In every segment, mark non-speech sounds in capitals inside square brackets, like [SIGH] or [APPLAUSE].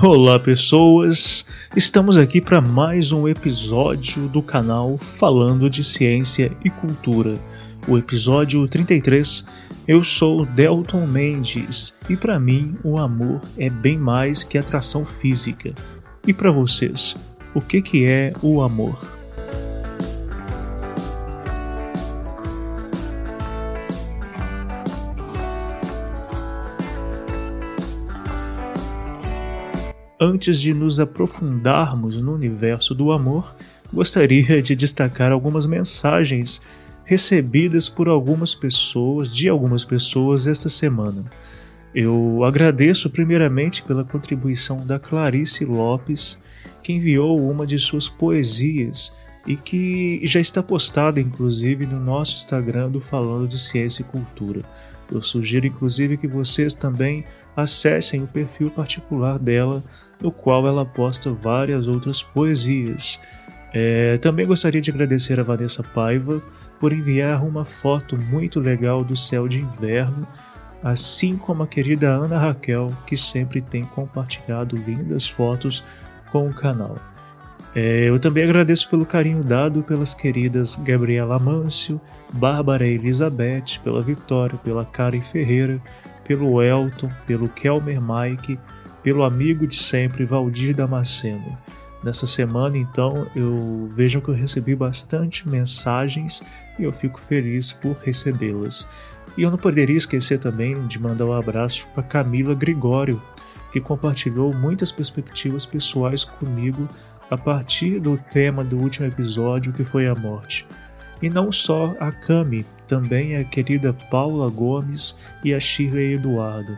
Olá pessoas, estamos aqui para mais um episódio do canal falando de ciência e cultura, o episódio 33. Eu sou Delton Mendes e para mim o amor é bem mais que atração física. E para vocês, o que, que é o amor? Antes de nos aprofundarmos no universo do amor, gostaria de destacar algumas mensagens recebidas por algumas pessoas, de algumas pessoas esta semana. Eu agradeço primeiramente pela contribuição da Clarice Lopes, que enviou uma de suas poesias e que já está postada inclusive no nosso Instagram do Falando de Ciência e Cultura. Eu sugiro inclusive que vocês também acessem o perfil particular dela no qual ela posta várias outras poesias. É, também gostaria de agradecer a Vanessa Paiva por enviar uma foto muito legal do céu de inverno, assim como a querida Ana Raquel, que sempre tem compartilhado lindas fotos com o canal. É, eu também agradeço pelo carinho dado pelas queridas Gabriela Mâncio, Bárbara Elizabeth, pela Vitória, pela Karen Ferreira, pelo Elton, pelo Kelmer Mike pelo amigo de sempre Valdir Damasceno. Nessa semana, então, eu vejo que eu recebi bastante mensagens e eu fico feliz por recebê-las. E eu não poderia esquecer também de mandar um abraço para Camila Gregório, que compartilhou muitas perspectivas pessoais comigo a partir do tema do último episódio, que foi a morte. E não só a Cami, também a querida Paula Gomes e a Shirley Eduardo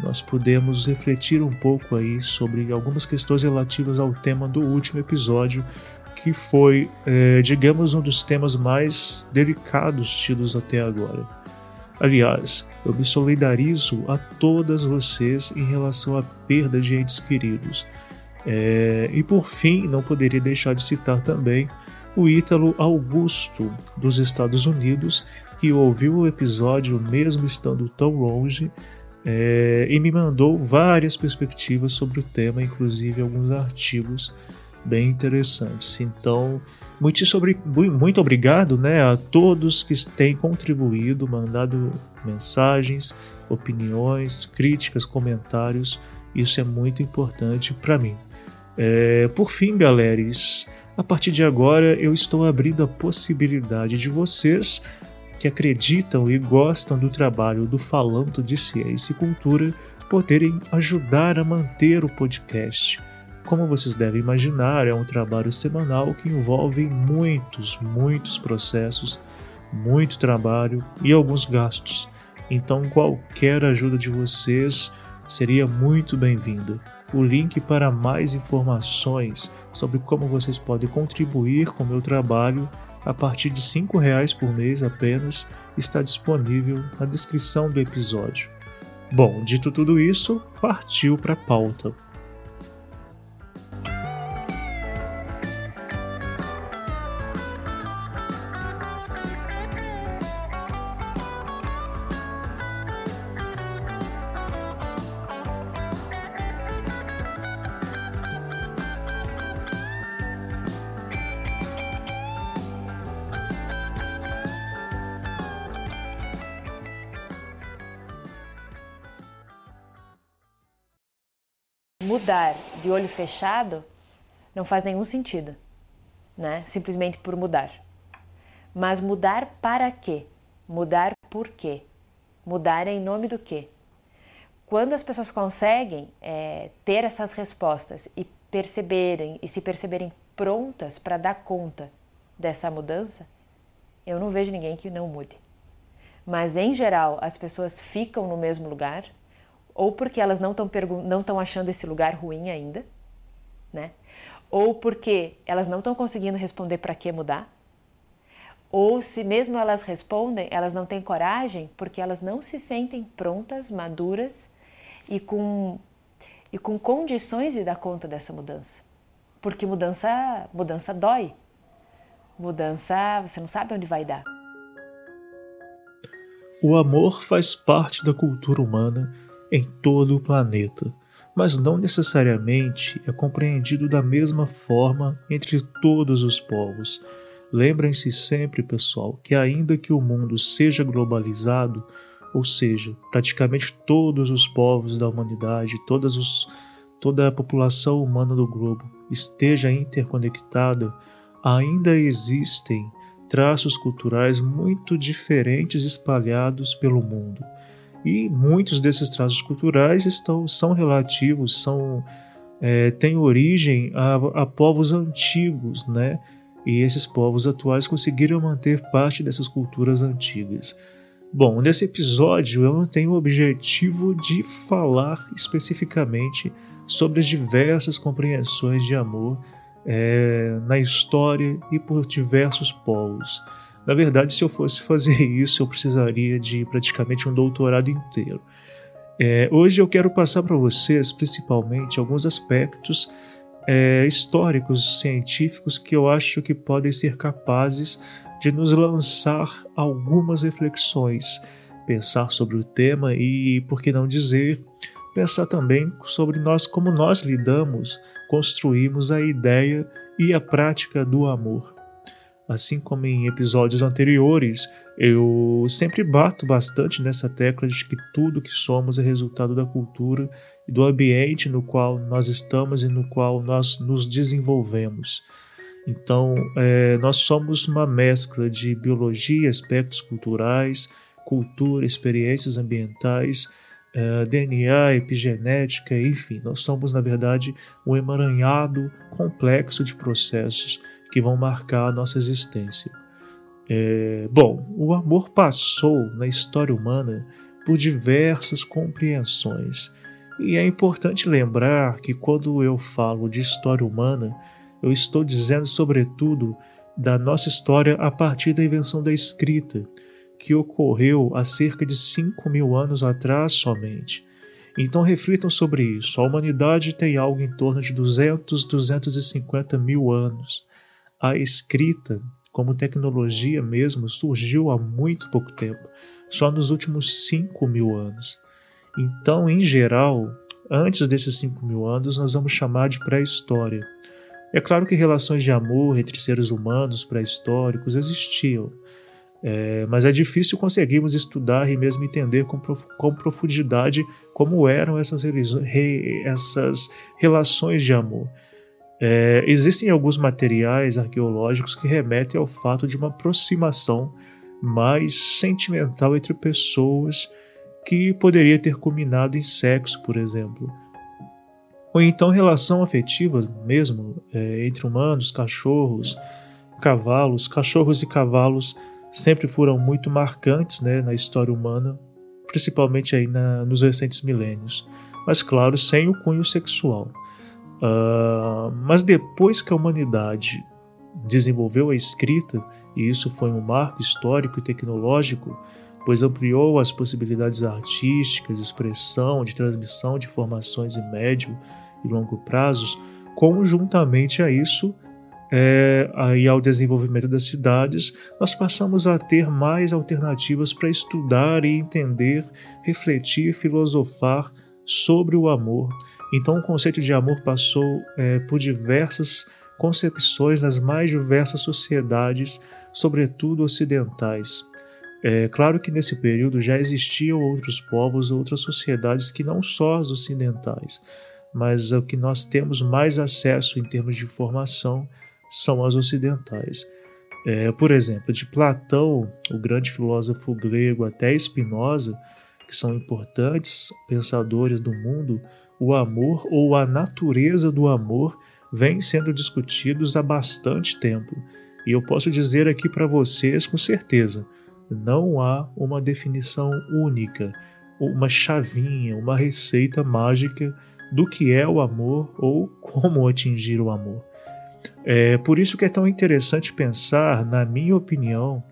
nós podemos refletir um pouco aí sobre algumas questões relativas ao tema do último episódio, que foi, é, digamos, um dos temas mais delicados tidos até agora. Aliás, eu me solidarizo a todas vocês em relação à perda de entes queridos. É, e por fim, não poderia deixar de citar também o Ítalo Augusto, dos Estados Unidos, que ouviu o episódio mesmo estando tão longe é, e me mandou várias perspectivas sobre o tema, inclusive alguns artigos bem interessantes. Então, muito, sobre, muito obrigado né, a todos que têm contribuído, mandado mensagens, opiniões, críticas, comentários. Isso é muito importante para mim. É, por fim, galeras, a partir de agora eu estou abrindo a possibilidade de vocês que acreditam e gostam do trabalho do Falando de Ciência e Cultura poderem ajudar a manter o podcast. Como vocês devem imaginar, é um trabalho semanal que envolve muitos, muitos processos, muito trabalho e alguns gastos. Então, qualquer ajuda de vocês seria muito bem-vinda. O link para mais informações sobre como vocês podem contribuir com o meu trabalho a partir de R$ reais por mês apenas, está disponível na descrição do episódio. Bom, dito tudo isso, partiu para a pauta. Mudar de olho fechado não faz nenhum sentido, né? Simplesmente por mudar. Mas mudar para quê? Mudar por quê? Mudar em nome do quê? Quando as pessoas conseguem é, ter essas respostas e perceberem e se perceberem prontas para dar conta dessa mudança, Eu não vejo ninguém que não mude. Mas em geral, as pessoas ficam no mesmo lugar, ou porque elas não estão não estão achando esse lugar ruim ainda, né? Ou porque elas não estão conseguindo responder para que mudar, ou se mesmo elas respondem, elas não têm coragem porque elas não se sentem prontas, maduras e com, e com condições de dar conta dessa mudança. Porque mudança, mudança dói. Mudança, você não sabe onde vai dar. O amor faz parte da cultura humana em todo o planeta, mas não necessariamente é compreendido da mesma forma entre todos os povos. Lembrem-se sempre, pessoal, que ainda que o mundo seja globalizado, ou seja, praticamente todos os povos da humanidade, todas os, toda a população humana do globo esteja interconectada, ainda existem traços culturais muito diferentes espalhados pelo mundo. E muitos desses traços culturais estão, são relativos, são, é, têm origem a, a povos antigos, né? e esses povos atuais conseguiram manter parte dessas culturas antigas. Bom, nesse episódio eu não tenho o objetivo de falar especificamente sobre as diversas compreensões de amor é, na história e por diversos povos. Na verdade, se eu fosse fazer [LAUGHS] isso, eu precisaria de praticamente um doutorado inteiro. É, hoje eu quero passar para vocês, principalmente, alguns aspectos é, históricos, científicos que eu acho que podem ser capazes de nos lançar algumas reflexões, pensar sobre o tema e, por que não dizer, pensar também sobre nós como nós lidamos, construímos a ideia e a prática do amor. Assim como em episódios anteriores, eu sempre bato bastante nessa tecla de que tudo que somos é resultado da cultura e do ambiente no qual nós estamos e no qual nós nos desenvolvemos. Então, é, nós somos uma mescla de biologia, aspectos culturais, cultura, experiências ambientais, é, DNA, epigenética, enfim, nós somos, na verdade, um emaranhado complexo de processos que vão marcar a nossa existência. É, bom, o amor passou na história humana por diversas compreensões. E é importante lembrar que quando eu falo de história humana, eu estou dizendo sobretudo da nossa história a partir da invenção da escrita, que ocorreu há cerca de 5 mil anos atrás somente. Então reflitam sobre isso. A humanidade tem algo em torno de 200, 250 mil anos. A escrita, como tecnologia mesmo, surgiu há muito pouco tempo, só nos últimos 5 mil anos. Então, em geral, antes desses 5 mil anos, nós vamos chamar de pré-história. É claro que relações de amor entre seres humanos pré-históricos existiam, é, mas é difícil conseguirmos estudar e mesmo entender com, prof, com profundidade como eram essas, re, essas relações de amor. É, existem alguns materiais arqueológicos que remetem ao fato de uma aproximação mais sentimental entre pessoas que poderia ter culminado em sexo, por exemplo. Ou então relação afetiva mesmo é, entre humanos, cachorros, cavalos. Cachorros e cavalos sempre foram muito marcantes né, na história humana, principalmente aí na, nos recentes milênios. Mas claro, sem o cunho sexual. Uh, mas depois que a humanidade desenvolveu a escrita, e isso foi um marco histórico e tecnológico, pois ampliou as possibilidades artísticas, expressão, de transmissão de informações em médio e longo prazos, conjuntamente a isso é, aí ao desenvolvimento das cidades, nós passamos a ter mais alternativas para estudar e entender, refletir, filosofar sobre o amor. Então, o conceito de amor passou é, por diversas concepções nas mais diversas sociedades, sobretudo ocidentais. É claro que nesse período já existiam outros povos, outras sociedades que não só as ocidentais, mas o que nós temos mais acesso em termos de informação são as ocidentais. É, por exemplo, de Platão, o grande filósofo grego, até Spinoza, que são importantes pensadores do mundo, o amor ou a natureza do amor vem sendo discutidos há bastante tempo. E eu posso dizer aqui para vocês com certeza: não há uma definição única, uma chavinha, uma receita mágica do que é o amor ou como atingir o amor. É por isso que é tão interessante pensar, na minha opinião,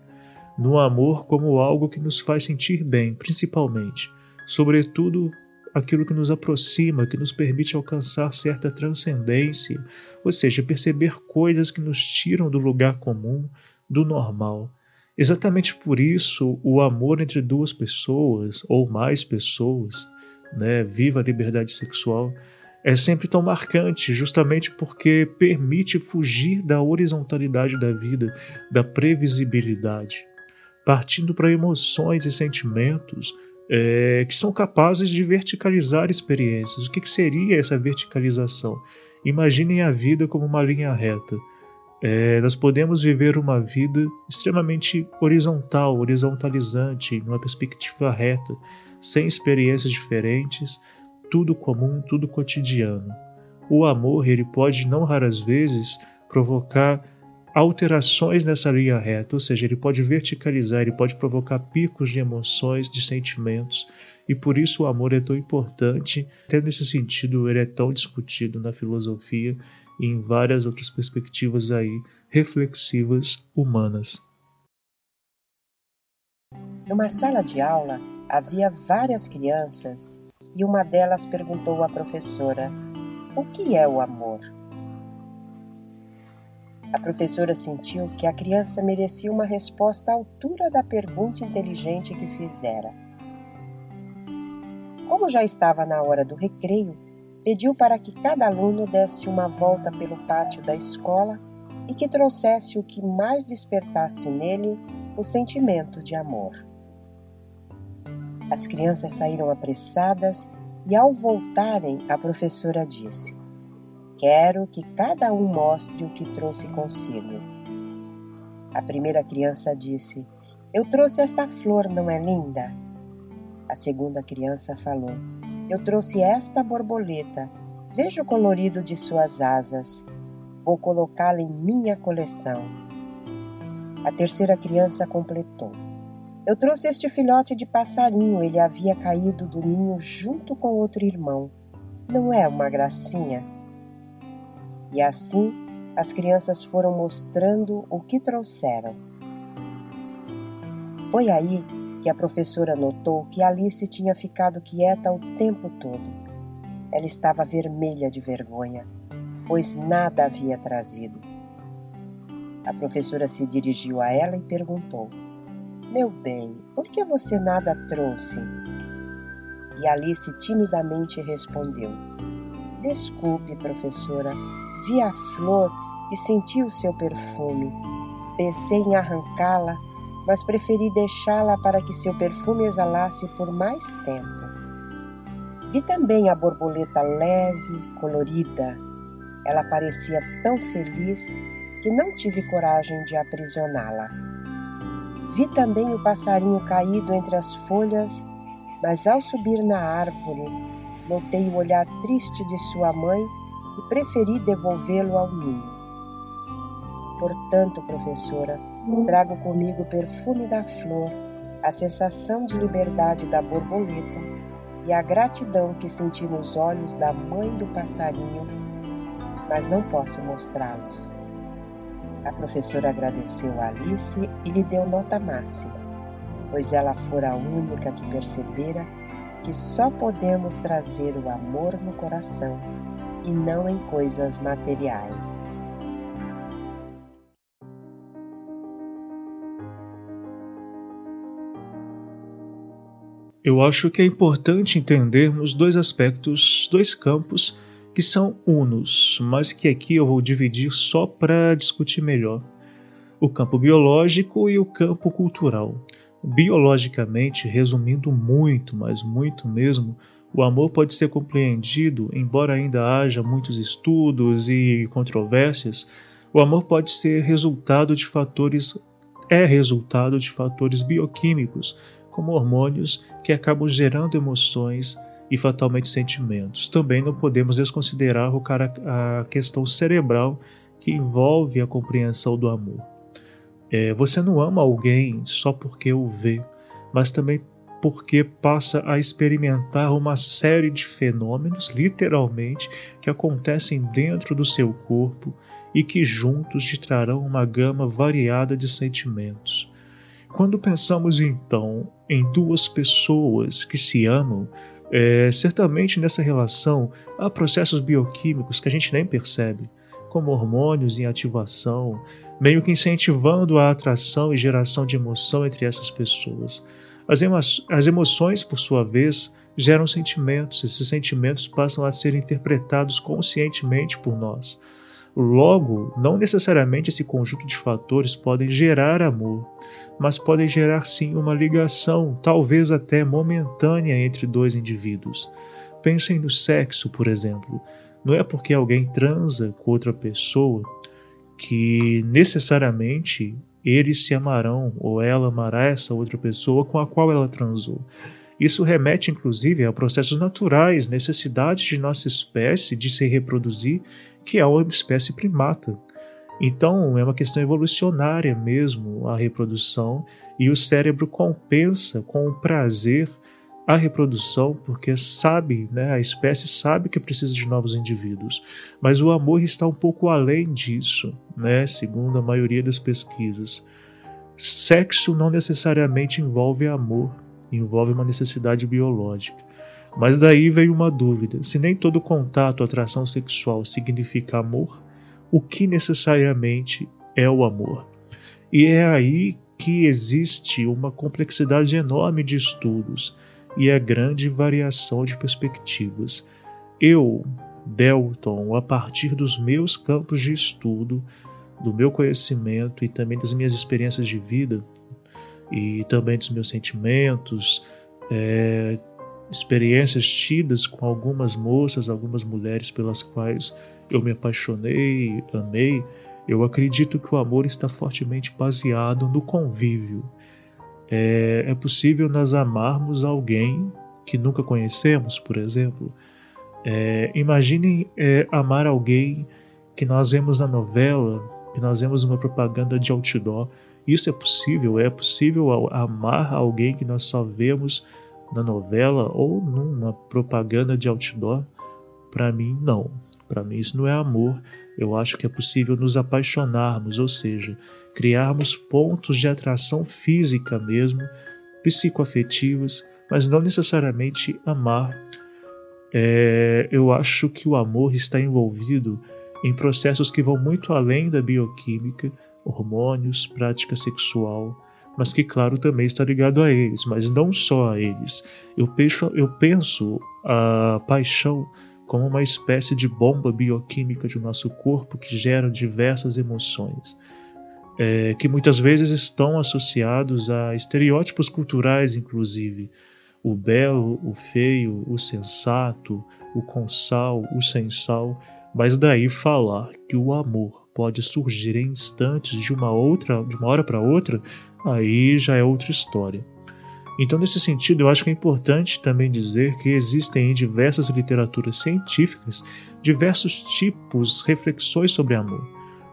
no amor como algo que nos faz sentir bem, principalmente, sobretudo aquilo que nos aproxima, que nos permite alcançar certa transcendência, ou seja, perceber coisas que nos tiram do lugar comum, do normal. Exatamente por isso, o amor entre duas pessoas ou mais pessoas, né, viva a liberdade sexual, é sempre tão marcante, justamente porque permite fugir da horizontalidade da vida, da previsibilidade, partindo para emoções e sentimentos é, que são capazes de verticalizar experiências. O que, que seria essa verticalização? Imaginem a vida como uma linha reta. É, nós podemos viver uma vida extremamente horizontal, horizontalizante, numa perspectiva reta, sem experiências diferentes, tudo comum, tudo cotidiano. O amor, ele pode não raras vezes provocar alterações nessa linha reta, ou seja, ele pode verticalizar, ele pode provocar picos de emoções, de sentimentos, e por isso o amor é tão importante. Até nesse sentido, ele é tão discutido na filosofia e em várias outras perspectivas aí reflexivas humanas. Numa sala de aula havia várias crianças e uma delas perguntou à professora: O que é o amor? A professora sentiu que a criança merecia uma resposta à altura da pergunta inteligente que fizera. Como já estava na hora do recreio, pediu para que cada aluno desse uma volta pelo pátio da escola e que trouxesse o que mais despertasse nele o sentimento de amor. As crianças saíram apressadas e, ao voltarem, a professora disse: Quero que cada um mostre o que trouxe consigo. A primeira criança disse: Eu trouxe esta flor, não é linda? A segunda criança falou: Eu trouxe esta borboleta. Veja o colorido de suas asas. Vou colocá-la em minha coleção. A terceira criança completou: Eu trouxe este filhote de passarinho. Ele havia caído do ninho junto com outro irmão. Não é uma gracinha? E assim as crianças foram mostrando o que trouxeram. Foi aí que a professora notou que Alice tinha ficado quieta o tempo todo. Ela estava vermelha de vergonha, pois nada havia trazido. A professora se dirigiu a ela e perguntou: Meu bem, por que você nada trouxe? E Alice timidamente respondeu: Desculpe, professora, Vi a flor e senti o seu perfume. Pensei em arrancá-la, mas preferi deixá-la para que seu perfume exalasse por mais tempo. Vi também a borboleta leve, colorida. Ela parecia tão feliz que não tive coragem de aprisioná-la. Vi também o passarinho caído entre as folhas, mas ao subir na árvore, notei o olhar triste de sua mãe e preferi devolvê-lo ao ninho. Portanto, professora, trago comigo o perfume da flor, a sensação de liberdade da borboleta e a gratidão que senti nos olhos da mãe do passarinho, mas não posso mostrá-los. A professora agradeceu a Alice e lhe deu nota máxima, pois ela fora a única que percebera que só podemos trazer o amor no coração e não em coisas materiais. Eu acho que é importante entendermos dois aspectos, dois campos que são unos, mas que aqui eu vou dividir só para discutir melhor: o campo biológico e o campo cultural. Biologicamente, resumindo muito, mas muito mesmo, o amor pode ser compreendido, embora ainda haja muitos estudos e controvérsias, o amor pode ser resultado de fatores é resultado de fatores bioquímicos, como hormônios que acabam gerando emoções e fatalmente sentimentos. Também não podemos desconsiderar a questão cerebral que envolve a compreensão do amor. É, você não ama alguém só porque o vê, mas também porque passa a experimentar uma série de fenômenos, literalmente, que acontecem dentro do seu corpo e que juntos te trarão uma gama variada de sentimentos. Quando pensamos então em duas pessoas que se amam, é, certamente nessa relação há processos bioquímicos que a gente nem percebe, como hormônios em ativação, meio que incentivando a atração e geração de emoção entre essas pessoas. As, emo as emoções, por sua vez, geram sentimentos. Esses sentimentos passam a ser interpretados conscientemente por nós. Logo, não necessariamente esse conjunto de fatores podem gerar amor, mas podem gerar sim uma ligação, talvez até momentânea, entre dois indivíduos. Pensem no sexo, por exemplo. Não é porque alguém transa com outra pessoa que necessariamente eles se amarão ou ela amará essa outra pessoa com a qual ela transou. Isso remete, inclusive, a processos naturais, necessidades de nossa espécie de se reproduzir, que é uma espécie primata. Então, é uma questão evolucionária mesmo a reprodução, e o cérebro compensa com o prazer a reprodução, porque sabe, né, a espécie sabe que precisa de novos indivíduos. Mas o amor está um pouco além disso, né, segundo a maioria das pesquisas. Sexo não necessariamente envolve amor, envolve uma necessidade biológica. Mas daí veio uma dúvida: se nem todo contato, atração sexual significa amor, o que necessariamente é o amor? E é aí que existe uma complexidade enorme de estudos e a grande variação de perspectivas. Eu, Delton, a partir dos meus campos de estudo, do meu conhecimento e também das minhas experiências de vida, e também dos meus sentimentos, é, experiências tidas com algumas moças, algumas mulheres pelas quais eu me apaixonei, amei, eu acredito que o amor está fortemente baseado no convívio. É, é possível nós amarmos alguém que nunca conhecemos, por exemplo. É, imaginem é, amar alguém que nós vemos na novela, que nós vemos uma propaganda de outdoor isso é possível? É possível amar alguém que nós só vemos na novela ou numa propaganda de outdoor? Para mim, não. Para mim, isso não é amor. Eu acho que é possível nos apaixonarmos, ou seja, criarmos pontos de atração física mesmo, psicoafetivos, mas não necessariamente amar. É, eu acho que o amor está envolvido em processos que vão muito além da bioquímica, hormônios, prática sexual, mas que, claro, também está ligado a eles, mas não só a eles. Eu penso, eu penso a paixão como uma espécie de bomba bioquímica de nosso corpo que gera diversas emoções, é, que muitas vezes estão associados a estereótipos culturais, inclusive. O belo, o feio, o sensato, o consal, o sensal, mas daí falar que o amor pode surgir em instantes de uma outra, de uma hora para outra, aí já é outra história. Então, nesse sentido, eu acho que é importante também dizer que existem em diversas literaturas científicas diversos tipos, reflexões sobre amor.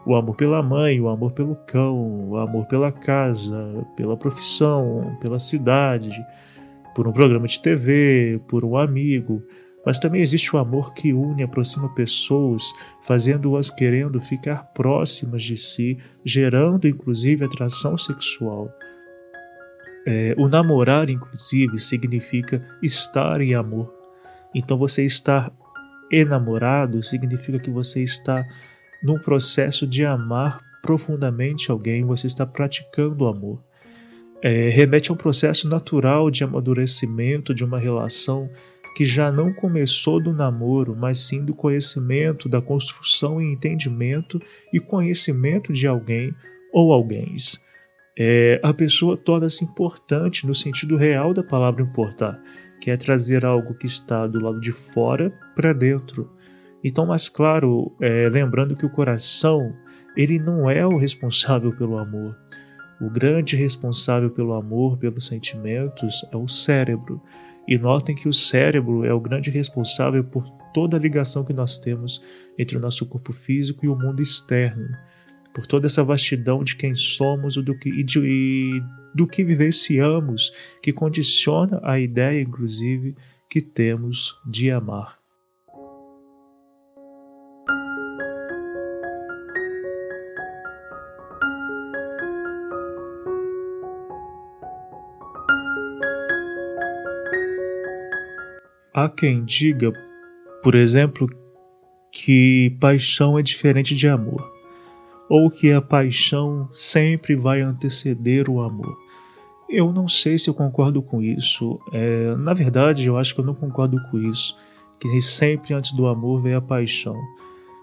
O amor pela mãe, o amor pelo cão, o amor pela casa, pela profissão, pela cidade, por um programa de TV, por um amigo, mas também existe o amor que une aproxima pessoas, fazendo-as querendo ficar próximas de si, gerando inclusive atração sexual. É, o namorar, inclusive, significa estar em amor. Então, você estar enamorado significa que você está num processo de amar profundamente alguém, você está praticando o amor. É, remete a um processo natural de amadurecimento de uma relação que já não começou do namoro, mas sim do conhecimento, da construção e entendimento e conhecimento de alguém ou alguém. É, a pessoa torna-se importante no sentido real da palavra importar, que é trazer algo que está do lado de fora para dentro. Então, mais claro, é, lembrando que o coração ele não é o responsável pelo amor. O grande responsável pelo amor, pelos sentimentos, é o cérebro. E notem que o cérebro é o grande responsável por toda a ligação que nós temos entre o nosso corpo físico e o mundo externo. Por toda essa vastidão de quem somos do que, e, de, e do que vivenciamos, que condiciona a ideia, inclusive, que temos de amar. Há quem diga, por exemplo, que paixão é diferente de amor, ou que a paixão sempre vai anteceder o amor. Eu não sei se eu concordo com isso. É, na verdade, eu acho que eu não concordo com isso. Que sempre antes do amor vem a paixão.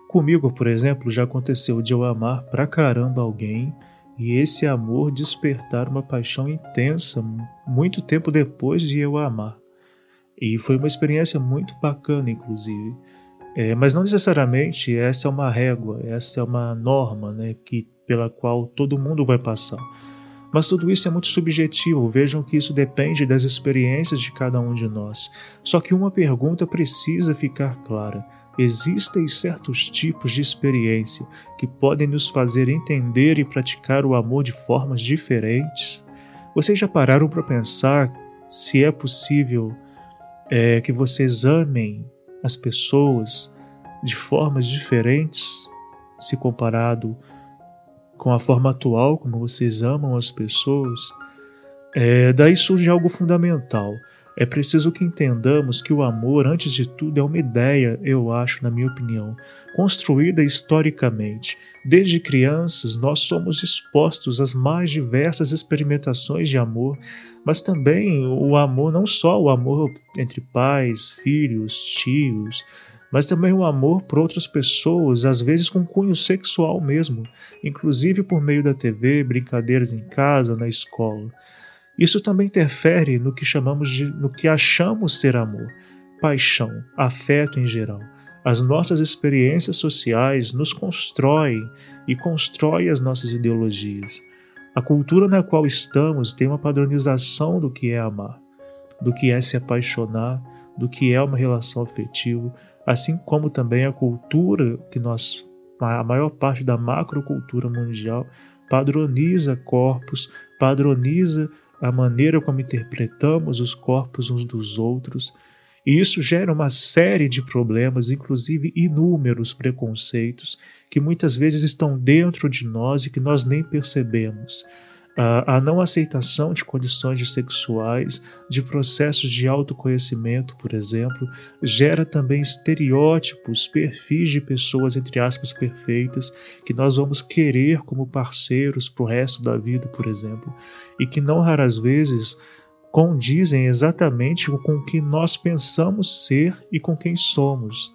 Comigo, por exemplo, já aconteceu de eu amar pra caramba alguém e esse amor despertar uma paixão intensa muito tempo depois de eu amar. E foi uma experiência muito bacana, inclusive. É, mas não necessariamente essa é uma régua, essa é uma norma né, que, pela qual todo mundo vai passar. Mas tudo isso é muito subjetivo, vejam que isso depende das experiências de cada um de nós. Só que uma pergunta precisa ficar clara: existem certos tipos de experiência que podem nos fazer entender e praticar o amor de formas diferentes? Vocês já pararam para pensar se é possível é, que vocês amem as pessoas de formas diferentes se comparado com a forma atual como vocês amam as pessoas, é, daí surge algo fundamental. É preciso que entendamos que o amor, antes de tudo, é uma ideia, eu acho, na minha opinião, construída historicamente. Desde crianças, nós somos expostos às mais diversas experimentações de amor, mas também o amor, não só o amor entre pais, filhos, tios, mas também o amor por outras pessoas, às vezes com cunho sexual mesmo, inclusive por meio da TV, brincadeiras em casa, na escola. Isso também interfere no que chamamos de, no que achamos ser amor, paixão, afeto em geral. As nossas experiências sociais nos constroem e constroem as nossas ideologias. A cultura na qual estamos tem uma padronização do que é amar, do que é se apaixonar, do que é uma relação afetiva, assim como também a cultura que nós, a maior parte da macrocultura mundial, padroniza corpos, padroniza a maneira como interpretamos os corpos uns dos outros, e isso gera uma série de problemas, inclusive inúmeros preconceitos, que muitas vezes estão dentro de nós e que nós nem percebemos a não aceitação de condições sexuais, de processos de autoconhecimento, por exemplo, gera também estereótipos, perfis de pessoas, entre aspas, perfeitas, que nós vamos querer como parceiros para o resto da vida, por exemplo, e que não raras vezes condizem exatamente com o que nós pensamos ser e com quem somos.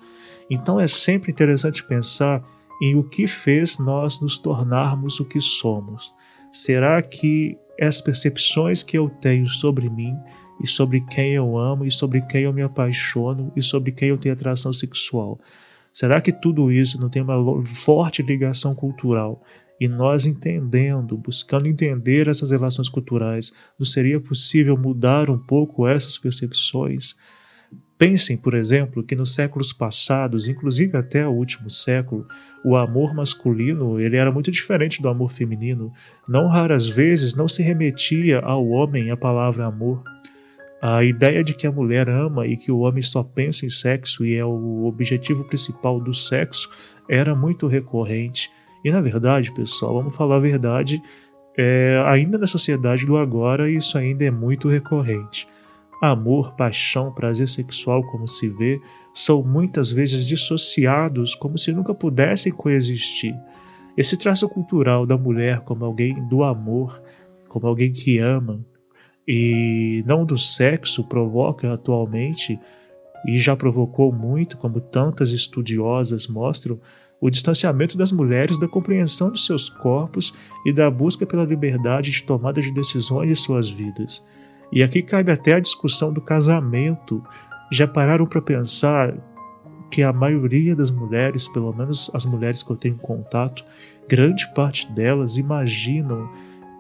Então é sempre interessante pensar em o que fez nós nos tornarmos o que somos. Será que as percepções que eu tenho sobre mim e sobre quem eu amo e sobre quem eu me apaixono e sobre quem eu tenho atração sexual, será que tudo isso não tem uma forte ligação cultural? E nós entendendo, buscando entender essas relações culturais, não seria possível mudar um pouco essas percepções? Pensem, por exemplo, que nos séculos passados, inclusive até o último século, o amor masculino ele era muito diferente do amor feminino. Não raras vezes não se remetia ao homem a palavra amor. A ideia de que a mulher ama e que o homem só pensa em sexo e é o objetivo principal do sexo era muito recorrente. E na verdade, pessoal, vamos falar a verdade, é, ainda na sociedade do agora isso ainda é muito recorrente. Amor, paixão, prazer sexual, como se vê, são muitas vezes dissociados como se nunca pudessem coexistir. Esse traço cultural da mulher como alguém do amor, como alguém que ama, e não do sexo, provoca atualmente, e já provocou muito, como tantas estudiosas mostram, o distanciamento das mulheres da compreensão de seus corpos e da busca pela liberdade de tomada de decisões em suas vidas. E aqui cabe até a discussão do casamento. Já pararam para pensar que a maioria das mulheres, pelo menos as mulheres que eu tenho contato, grande parte delas imaginam,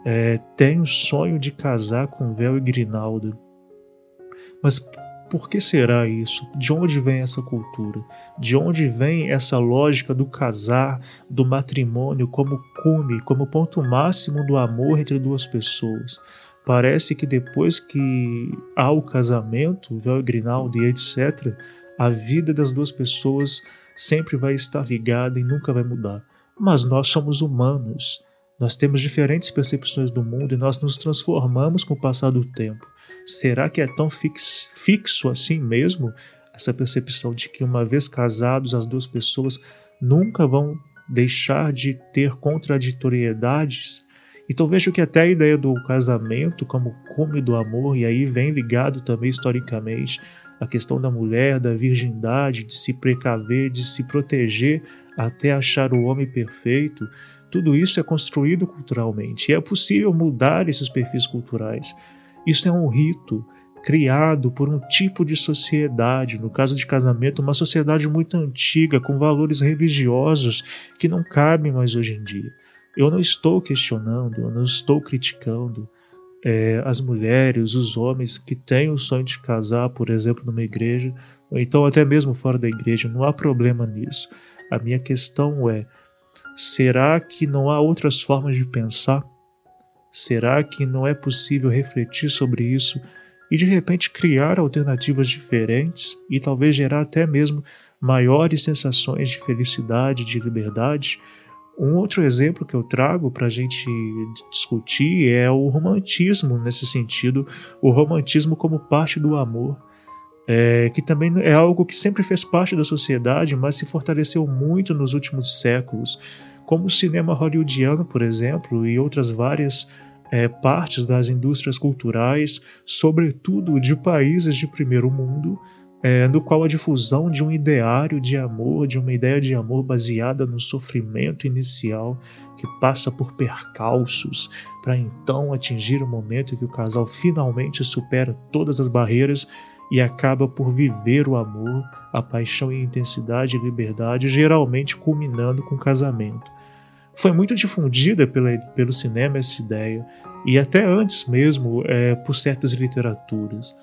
é, tem o sonho de casar com véu e grinalda. Mas Por que será isso? De onde vem essa cultura? De onde vem essa lógica do casar, do matrimônio como cume, como ponto máximo do amor entre duas pessoas? Parece que depois que há o casamento, véu e grinaldo e etc., a vida das duas pessoas sempre vai estar ligada e nunca vai mudar. Mas nós somos humanos. Nós temos diferentes percepções do mundo e nós nos transformamos com o passar do tempo. Será que é tão fix, fixo assim mesmo essa percepção de que, uma vez casados, as duas pessoas nunca vão deixar de ter contraditoriedades? Então vejo que até a ideia do casamento como cume do amor, e aí vem ligado também historicamente a questão da mulher, da virgindade, de se precaver, de se proteger até achar o homem perfeito, tudo isso é construído culturalmente. E é possível mudar esses perfis culturais. Isso é um rito criado por um tipo de sociedade, no caso de casamento, uma sociedade muito antiga, com valores religiosos que não cabem mais hoje em dia. Eu não estou questionando, eu não estou criticando é, as mulheres, os homens que têm o sonho de casar, por exemplo, numa igreja, ou então até mesmo fora da igreja, não há problema nisso. A minha questão é: será que não há outras formas de pensar? Será que não é possível refletir sobre isso e de repente criar alternativas diferentes e talvez gerar até mesmo maiores sensações de felicidade, de liberdade? Um outro exemplo que eu trago para a gente discutir é o romantismo, nesse sentido, o romantismo como parte do amor, é, que também é algo que sempre fez parte da sociedade, mas se fortaleceu muito nos últimos séculos, como o cinema hollywoodiano, por exemplo, e outras várias é, partes das indústrias culturais, sobretudo de países de primeiro mundo, é, no qual a difusão de um ideário de amor, de uma ideia de amor baseada no sofrimento inicial, que passa por percalços, para então atingir o momento em que o casal finalmente supera todas as barreiras e acaba por viver o amor, a paixão e intensidade e liberdade, geralmente culminando com o casamento. Foi muito difundida pela, pelo cinema essa ideia, e até antes mesmo é, por certas literaturas.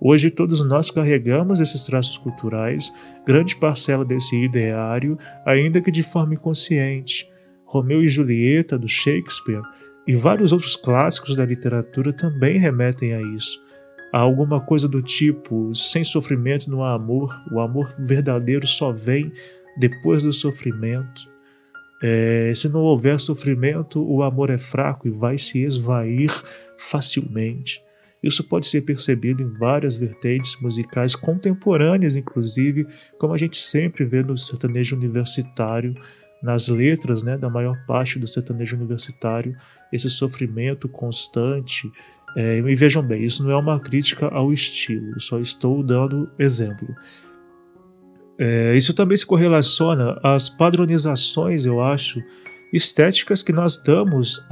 Hoje todos nós carregamos esses traços culturais, grande parcela desse ideário, ainda que de forma inconsciente. Romeu e Julieta, do Shakespeare, e vários outros clássicos da literatura também remetem a isso. Há alguma coisa do tipo: sem sofrimento não há amor, o amor verdadeiro só vem depois do sofrimento. É, se não houver sofrimento, o amor é fraco e vai se esvair facilmente. Isso pode ser percebido em várias vertentes musicais contemporâneas, inclusive, como a gente sempre vê no sertanejo universitário, nas letras né, da maior parte do sertanejo universitário, esse sofrimento constante. É, e vejam bem, isso não é uma crítica ao estilo, só estou dando exemplo. É, isso também se correlaciona às padronizações, eu acho, estéticas que nós damos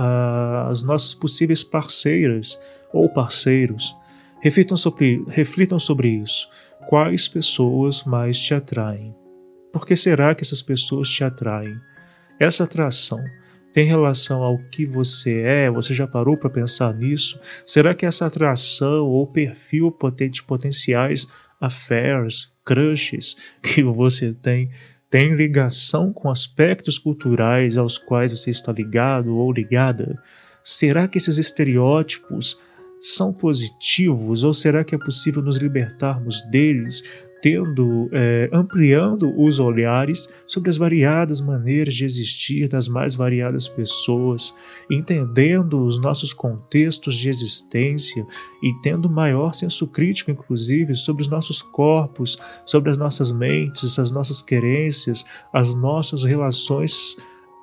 às nossas possíveis parceiras ou parceiros. Reflitam sobre, reflitam sobre isso. Quais pessoas mais te atraem? Por que será que essas pessoas te atraem? Essa atração tem relação ao que você é? Você já parou para pensar nisso? Será que essa atração ou perfil de potenciais affairs, crushes [LAUGHS] que você tem tem ligação com aspectos culturais aos quais você está ligado ou ligada? Será que esses estereótipos são positivos? Ou será que é possível nos libertarmos deles, tendo é, ampliando os olhares sobre as variadas maneiras de existir das mais variadas pessoas, entendendo os nossos contextos de existência e tendo maior senso crítico, inclusive, sobre os nossos corpos, sobre as nossas mentes, as nossas querências, as nossas relações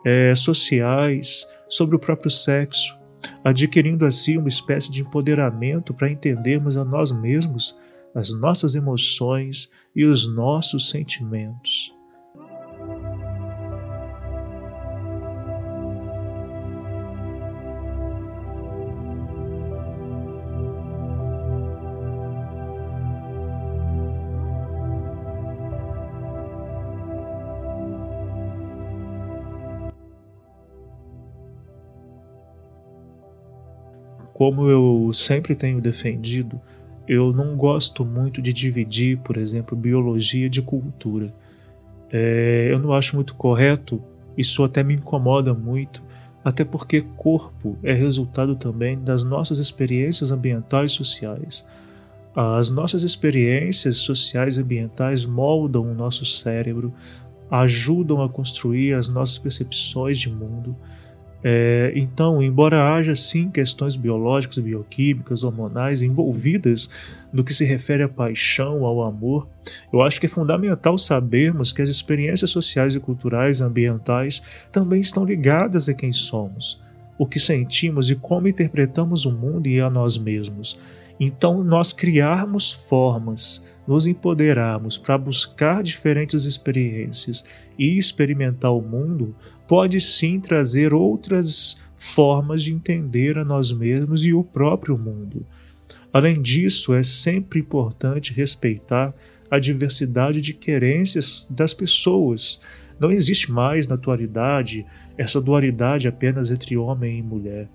é, sociais, sobre o próprio sexo adquirindo assim uma espécie de empoderamento para entendermos a nós mesmos, as nossas emoções e os nossos sentimentos. Como eu sempre tenho defendido, eu não gosto muito de dividir, por exemplo, biologia de cultura. É, eu não acho muito correto, isso até me incomoda muito, até porque corpo é resultado também das nossas experiências ambientais e sociais. As nossas experiências sociais e ambientais moldam o nosso cérebro, ajudam a construir as nossas percepções de mundo, é, então, embora haja sim questões biológicas, bioquímicas, hormonais envolvidas no que se refere à paixão, ao amor, eu acho que é fundamental sabermos que as experiências sociais e culturais ambientais também estão ligadas a quem somos, o que sentimos e como interpretamos o mundo e a nós mesmos. Então, nós criarmos formas nos empoderarmos para buscar diferentes experiências e experimentar o mundo, pode sim trazer outras formas de entender a nós mesmos e o próprio mundo. Além disso, é sempre importante respeitar a diversidade de querências das pessoas. Não existe mais na atualidade essa dualidade apenas entre homem e mulher.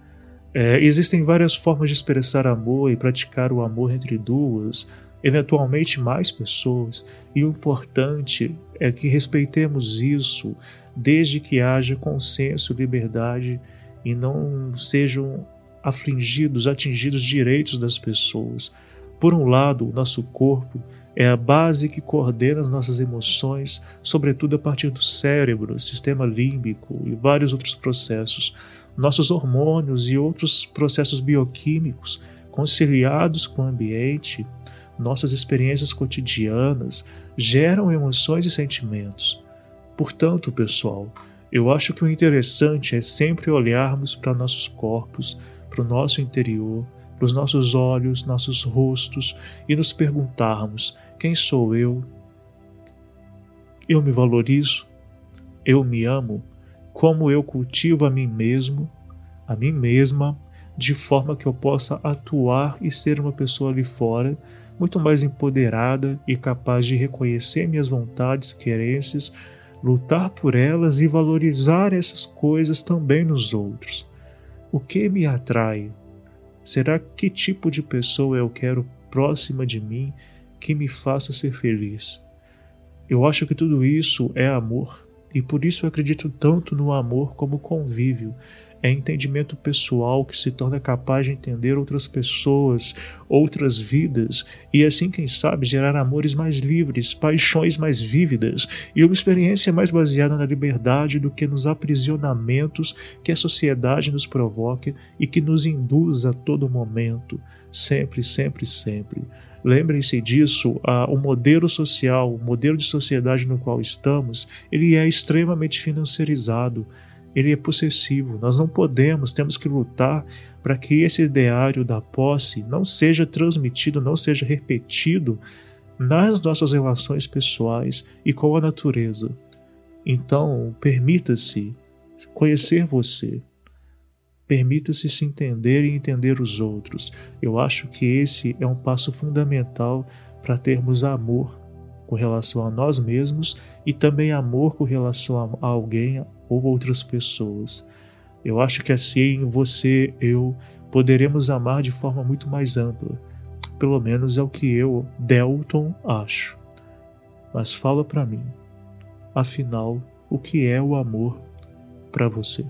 É, existem várias formas de expressar amor e praticar o amor entre duas, eventualmente mais pessoas, e o importante é que respeitemos isso desde que haja consenso liberdade e não sejam afligidos, atingidos direitos das pessoas. Por um lado, o nosso corpo é a base que coordena as nossas emoções, sobretudo a partir do cérebro, sistema límbico e vários outros processos. Nossos hormônios e outros processos bioquímicos, conciliados com o ambiente, nossas experiências cotidianas geram emoções e sentimentos. Portanto, pessoal, eu acho que o interessante é sempre olharmos para nossos corpos, para o nosso interior, para os nossos olhos, nossos rostos e nos perguntarmos: quem sou eu? Eu me valorizo? Eu me amo? Como eu cultivo a mim mesmo, a mim mesma, de forma que eu possa atuar e ser uma pessoa ali fora muito mais empoderada e capaz de reconhecer minhas vontades, querências, lutar por elas e valorizar essas coisas também nos outros. O que me atrai? Será que tipo de pessoa eu quero próxima de mim que me faça ser feliz? Eu acho que tudo isso é amor e por isso eu acredito tanto no amor como convívio, é entendimento pessoal que se torna capaz de entender outras pessoas, outras vidas, e assim, quem sabe, gerar amores mais livres, paixões mais vívidas e uma experiência mais baseada na liberdade do que nos aprisionamentos que a sociedade nos provoca e que nos induz a todo momento, sempre, sempre, sempre. Lembrem-se disso, o modelo social, o modelo de sociedade no qual estamos, ele é extremamente financiarizado ele é possessivo. Nós não podemos, temos que lutar para que esse ideário da posse não seja transmitido, não seja repetido nas nossas relações pessoais e com a natureza. Então, permita-se conhecer você. Permita-se se entender e entender os outros. Eu acho que esse é um passo fundamental para termos amor com relação a nós mesmos e também amor com relação a alguém ou outras pessoas. Eu acho que assim você, eu, poderemos amar de forma muito mais ampla. Pelo menos é o que eu, Delton, acho. Mas fala para mim, afinal, o que é o amor para você?